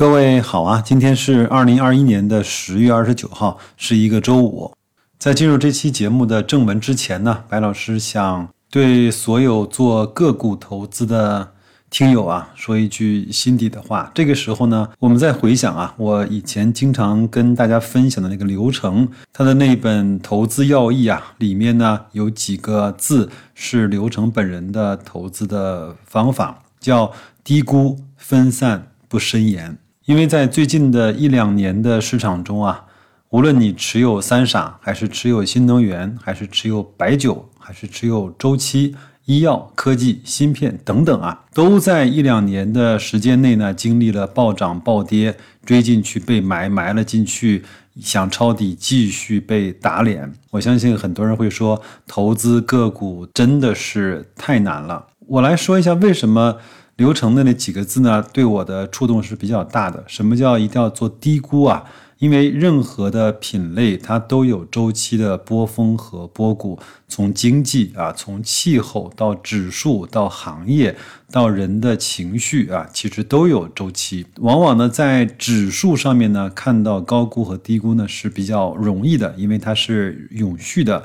各位好啊，今天是二零二一年的十月二十九号，是一个周五。在进入这期节目的正文之前呢，白老师想对所有做个股投资的听友啊说一句心底的话。这个时候呢，我们再回想啊，我以前经常跟大家分享的那个流程，它的那本《投资要义》啊，里面呢有几个字是刘成本人的投资的方法，叫低估、分散、不深研。因为在最近的一两年的市场中啊，无论你持有三傻，还是持有新能源，还是持有白酒，还是持有周期、医药、科技、芯片等等啊，都在一两年的时间内呢，经历了暴涨暴跌，追进去被埋，埋了进去，想抄底继续被打脸。我相信很多人会说，投资个股真的是太难了。我来说一下为什么。流程的那几个字呢，对我的触动是比较大的。什么叫一定要做低估啊？因为任何的品类它都有周期的波峰和波谷，从经济啊，从气候到指数到行业到人的情绪啊，其实都有周期。往往呢，在指数上面呢，看到高估和低估呢是比较容易的，因为它是永续的。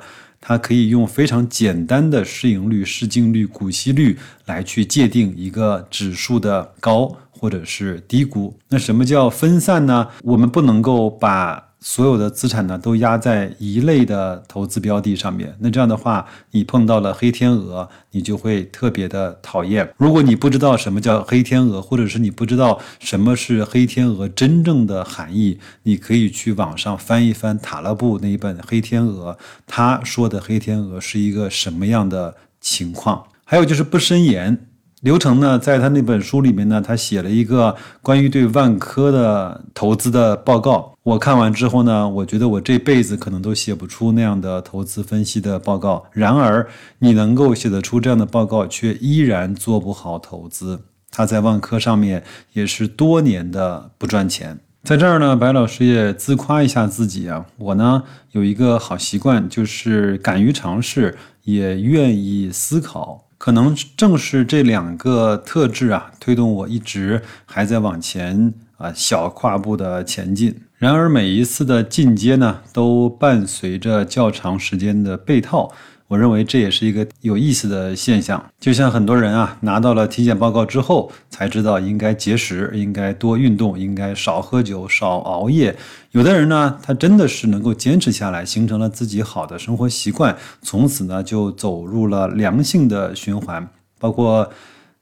它可以用非常简单的市盈率、市净率、股息率来去界定一个指数的高或者是低估。那什么叫分散呢？我们不能够把。所有的资产呢都压在一类的投资标的上面，那这样的话，你碰到了黑天鹅，你就会特别的讨厌。如果你不知道什么叫黑天鹅，或者是你不知道什么是黑天鹅真正的含义，你可以去网上翻一翻塔勒布那一本《黑天鹅》，他说的黑天鹅是一个什么样的情况？还有就是不深研。刘成呢，在他那本书里面呢，他写了一个关于对万科的投资的报告。我看完之后呢，我觉得我这辈子可能都写不出那样的投资分析的报告。然而，你能够写得出这样的报告，却依然做不好投资。他在万科上面也是多年的不赚钱。在这儿呢，白老师也自夸一下自己啊，我呢有一个好习惯，就是敢于尝试，也愿意思考。可能正是这两个特质啊，推动我一直还在往前啊小跨步的前进。然而每一次的进阶呢，都伴随着较长时间的被套。我认为这也是一个有意思的现象，就像很多人啊拿到了体检报告之后，才知道应该节食，应该多运动，应该少喝酒、少熬夜。有的人呢，他真的是能够坚持下来，形成了自己好的生活习惯，从此呢就走入了良性的循环，包括。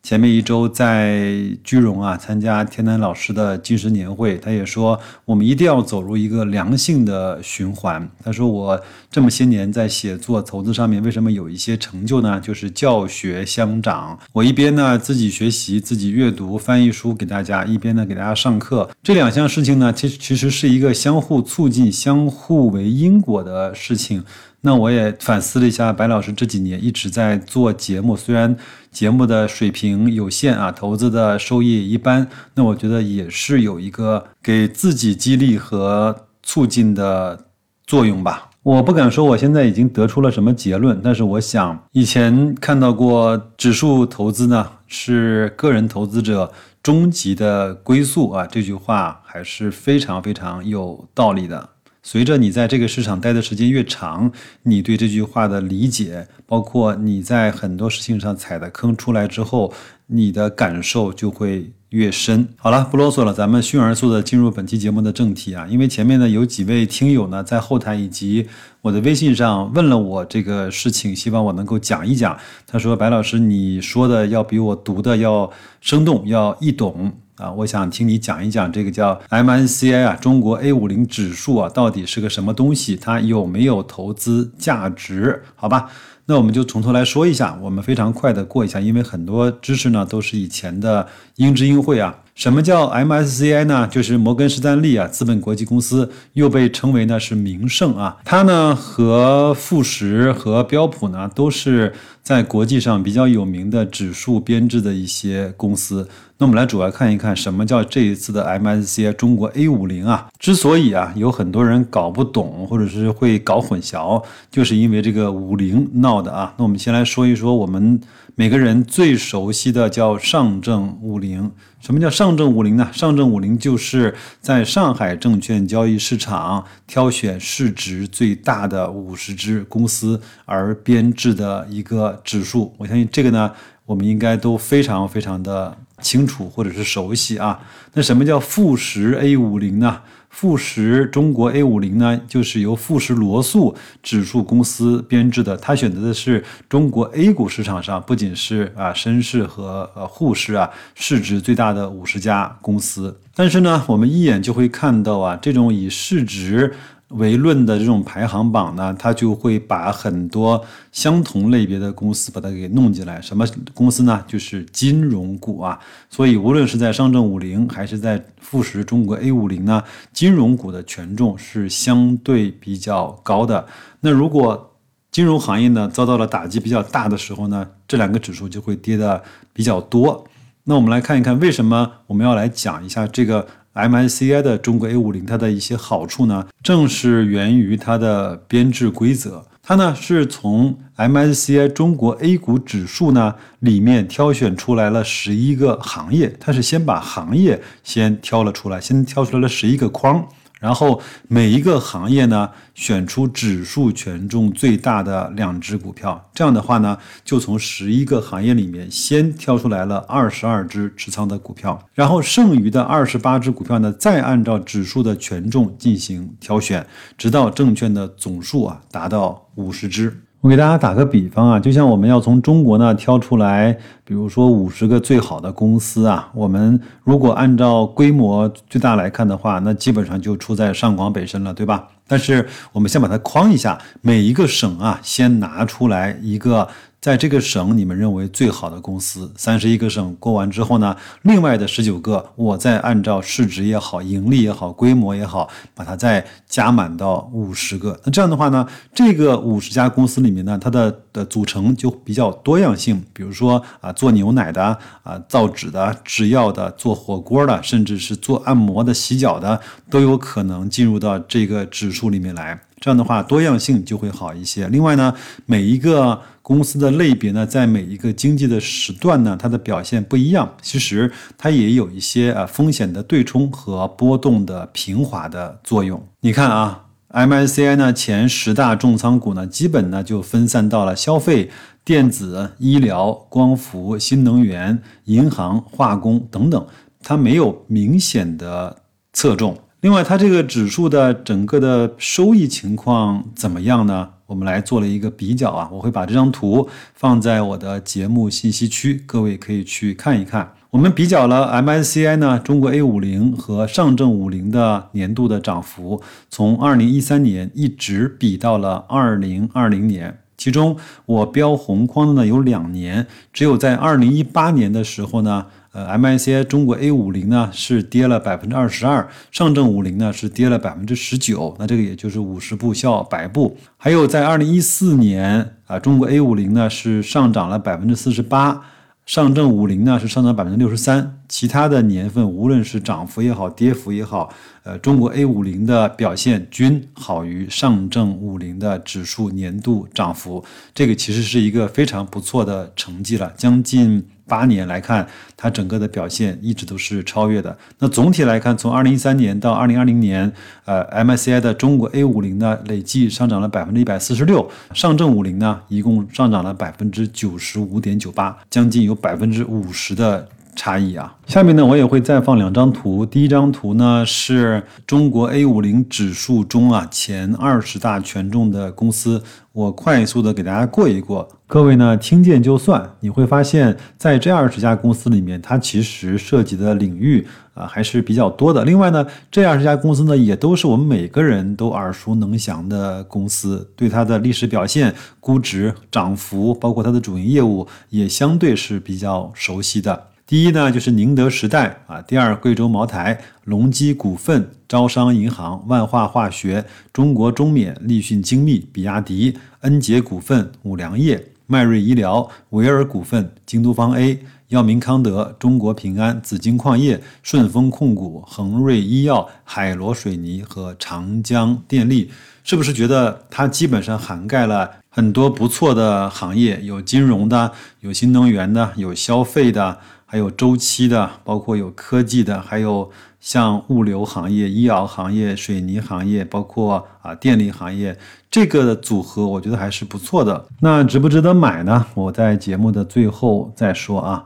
前面一周在居荣啊参加天南老师的金石年会，他也说我们一定要走入一个良性的循环。他说我这么些年在写作投资上面为什么有一些成就呢？就是教学相长。我一边呢自己学习、自己阅读、翻译书给大家，一边呢给大家上课。这两项事情呢，其实其实是一个相互促进、相互为因果的事情。那我也反思了一下，白老师这几年一直在做节目，虽然节目的水平有限啊，投资的收益一般，那我觉得也是有一个给自己激励和促进的作用吧。我不敢说我现在已经得出了什么结论，但是我想以前看到过指数投资呢是个人投资者终极的归宿啊，这句话还是非常非常有道理的。随着你在这个市场待的时间越长，你对这句话的理解，包括你在很多事情上踩的坑出来之后，你的感受就会越深。好了，不啰嗦了，咱们迅而速的进入本期节目的正题啊！因为前面呢有几位听友呢在后台以及我的微信上问了我这个事情，希望我能够讲一讲。他说：“白老师，你说的要比我读的要生动，要易懂。”啊，我想听你讲一讲这个叫 MNCI 啊，中国 A 五零指数啊，到底是个什么东西？它有没有投资价值？好吧，那我们就从头来说一下，我们非常快的过一下，因为很多知识呢都是以前的应知应会啊。什么叫 MSCI 呢？就是摩根士丹利啊，资本国际公司，又被称为呢是名胜啊。它呢和富时和标普呢都是在国际上比较有名的指数编制的一些公司。那我们来主要看一看什么叫这一次的 MSCI 中国 A 五零啊。之所以啊有很多人搞不懂或者是会搞混淆，就是因为这个五零闹的啊。那我们先来说一说我们每个人最熟悉的叫上证五零。什么叫上证五零呢？上证五零就是在上海证券交易市场挑选市值最大的五十只公司而编制的一个指数。我相信这个呢，我们应该都非常非常的清楚或者是熟悉啊。那什么叫富时 A 五零呢？富时中国 A 五零呢，就是由富时罗素指数公司编制的。它选择的是中国 A 股市场上不仅是啊深市和呃沪市啊市值最大的五十家公司。但是呢，我们一眼就会看到啊，这种以市值。为论的这种排行榜呢，它就会把很多相同类别的公司把它给弄进来。什么公司呢？就是金融股啊。所以无论是在上证五零还是在富时中国 A 五零呢，金融股的权重是相对比较高的。那如果金融行业呢遭到了打击比较大的时候呢，这两个指数就会跌的比较多。那我们来看一看为什么我们要来讲一下这个。MSCI 的中国 A 五零，它的一些好处呢，正是源于它的编制规则。它呢是从 MSCI 中国 A 股指数呢里面挑选出来了十一个行业，它是先把行业先挑了出来，先挑出来了十一个框。然后每一个行业呢，选出指数权重最大的两只股票，这样的话呢，就从十一个行业里面先挑出来了二十二只持仓的股票，然后剩余的二十八只股票呢，再按照指数的权重进行挑选，直到证券的总数啊达到五十只。我给大家打个比方啊，就像我们要从中国呢挑出来，比如说五十个最好的公司啊，我们如果按照规模最大来看的话，那基本上就出在上广北深了，对吧？但是我们先把它框一下，每一个省啊，先拿出来一个。在这个省，你们认为最好的公司，三十一个省过完之后呢，另外的十九个，我再按照市值也好、盈利也好、规模也好，把它再加满到五十个。那这样的话呢，这个五十家公司里面呢，它的的组成就比较多样性。比如说啊，做牛奶的啊，造纸的、制药的、做火锅的，甚至是做按摩的、洗脚的，都有可能进入到这个指数里面来。这样的话，多样性就会好一些。另外呢，每一个公司的类别呢，在每一个经济的时段呢，它的表现不一样。其实它也有一些啊风险的对冲和波动的平滑的作用。你看啊，MSCI 呢前十大重仓股呢，基本呢就分散到了消费、电子、医疗、光伏、新能源、银行、化工等等，它没有明显的侧重。另外，它这个指数的整个的收益情况怎么样呢？我们来做了一个比较啊，我会把这张图放在我的节目信息区，各位可以去看一看。我们比较了 MSCI 呢，中国 A 五零和上证五零的年度的涨幅，从二零一三年一直比到了二零二零年。其中我标红框的呢有两年，只有在二零一八年的时候呢。呃，MSCI 中国 A 五零呢是跌了百分之二十二，上证五零呢是跌了百分之十九，那这个也就是五十步笑百步。还有在二零一四年啊，中国 A 五零呢是上涨了百分之四十八，上证五零呢是上涨百分之六十三。其他的年份无论是涨幅也好，跌幅也好，呃，中国 A 五零的表现均好于上证五零的指数年度涨幅，这个其实是一个非常不错的成绩了，将近。八年来看，它整个的表现一直都是超越的。那总体来看，从二零一三年到二零二零年，呃，MSCI 的中国 A 五零呢，累计上涨了百分之一百四十六，上证五零呢，一共上涨了百分之九十五点九八，将近有百分之五十的。差异啊，下面呢我也会再放两张图。第一张图呢是中国 A 五零指数中啊前二十大权重的公司，我快速的给大家过一过，各位呢听见就算。你会发现在这二十家公司里面，它其实涉及的领域啊还是比较多的。另外呢，这二十家公司呢也都是我们每个人都耳熟能详的公司，对它的历史表现、估值、涨幅，包括它的主营业务，也相对是比较熟悉的。第一呢，就是宁德时代啊；第二，贵州茅台、隆基股份、招商银行、万化化学、中国中免、立讯精密、比亚迪、恩捷股份、五粮液、迈瑞医疗、维尔股份、京东方 A、药明康德、中国平安、紫金矿业、顺丰控股、恒瑞医药、海螺水泥和长江电力，是不是觉得它基本上涵盖了很多不错的行业？有金融的，有新能源的，有消费的，还有周期的，包括有科技的，还有像物流行业、医药行业、水泥行业，包括啊电力行业。这个组合我觉得还是不错的。那值不值得买呢？我在节目的最后再说啊。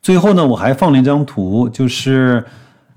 最后呢，我还放了一张图，就是，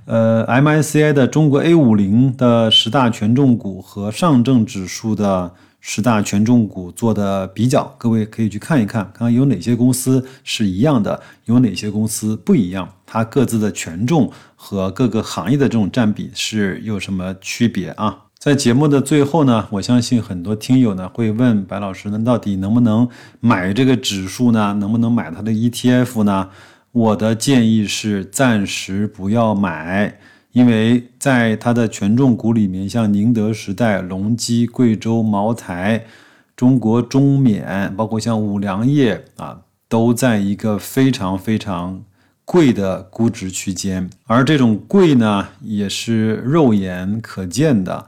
呃，MSCI 的中国 A 五零的十大权重股和上证指数的十大权重股做的比较，各位可以去看一看，看看有哪些公司是一样的，有哪些公司不一样，它各自的权重和各个行业的这种占比是有什么区别啊？在节目的最后呢，我相信很多听友呢会问白老师，那到底能不能买这个指数呢？能不能买它的 ETF 呢？我的建议是暂时不要买，因为在它的权重股里面，像宁德时代、隆基、贵州茅台、中国中免，包括像五粮液啊，都在一个非常非常贵的估值区间，而这种贵呢，也是肉眼可见的。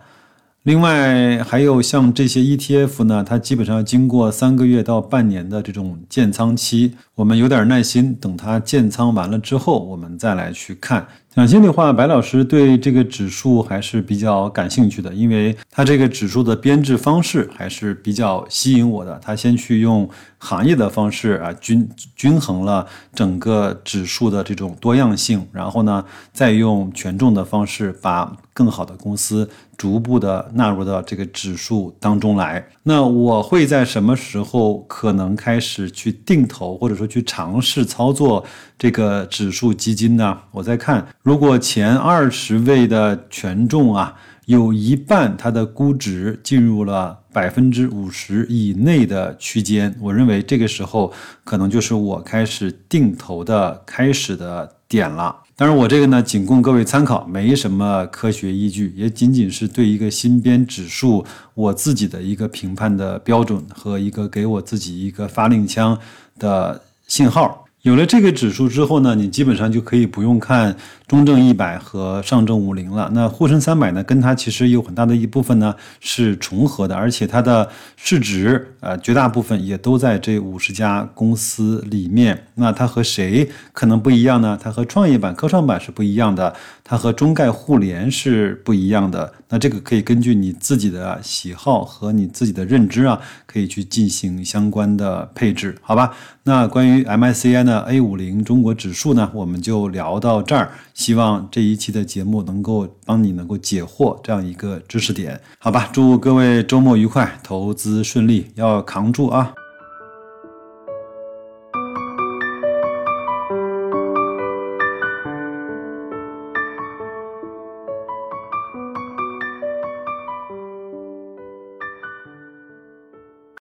另外还有像这些 ETF 呢，它基本上经过三个月到半年的这种建仓期，我们有点耐心，等它建仓完了之后，我们再来去看。讲心里话，白老师对这个指数还是比较感兴趣的，因为它这个指数的编制方式还是比较吸引我的。他先去用行业的方式啊均均衡了整个指数的这种多样性，然后呢，再用权重的方式把更好的公司逐步的纳入到这个指数当中来。那我会在什么时候可能开始去定投，或者说去尝试操作这个指数基金呢？我在看。如果前二十位的权重啊，有一半它的估值进入了百分之五十以内的区间，我认为这个时候可能就是我开始定投的开始的点了。当然，我这个呢仅供各位参考，没什么科学依据，也仅仅是对一个新编指数我自己的一个评判的标准和一个给我自己一个发令枪的信号。有了这个指数之后呢，你基本上就可以不用看中证一百和上证五零了。那沪深三百呢，跟它其实有很大的一部分呢是重合的，而且它的市值呃绝大部分也都在这五十家公司里面。那它和谁可能不一样呢？它和创业板、科创板是不一样的，它和中概互联是不一样的。那这个可以根据你自己的喜好和你自己的认知啊，可以去进行相关的配置，好吧？那关于 MSCI 呢那，A 五零中国指数呢，我们就聊到这儿。希望这一期的节目能够帮你能够解惑这样一个知识点，好吧？祝各位周末愉快，投资顺利，要扛住啊！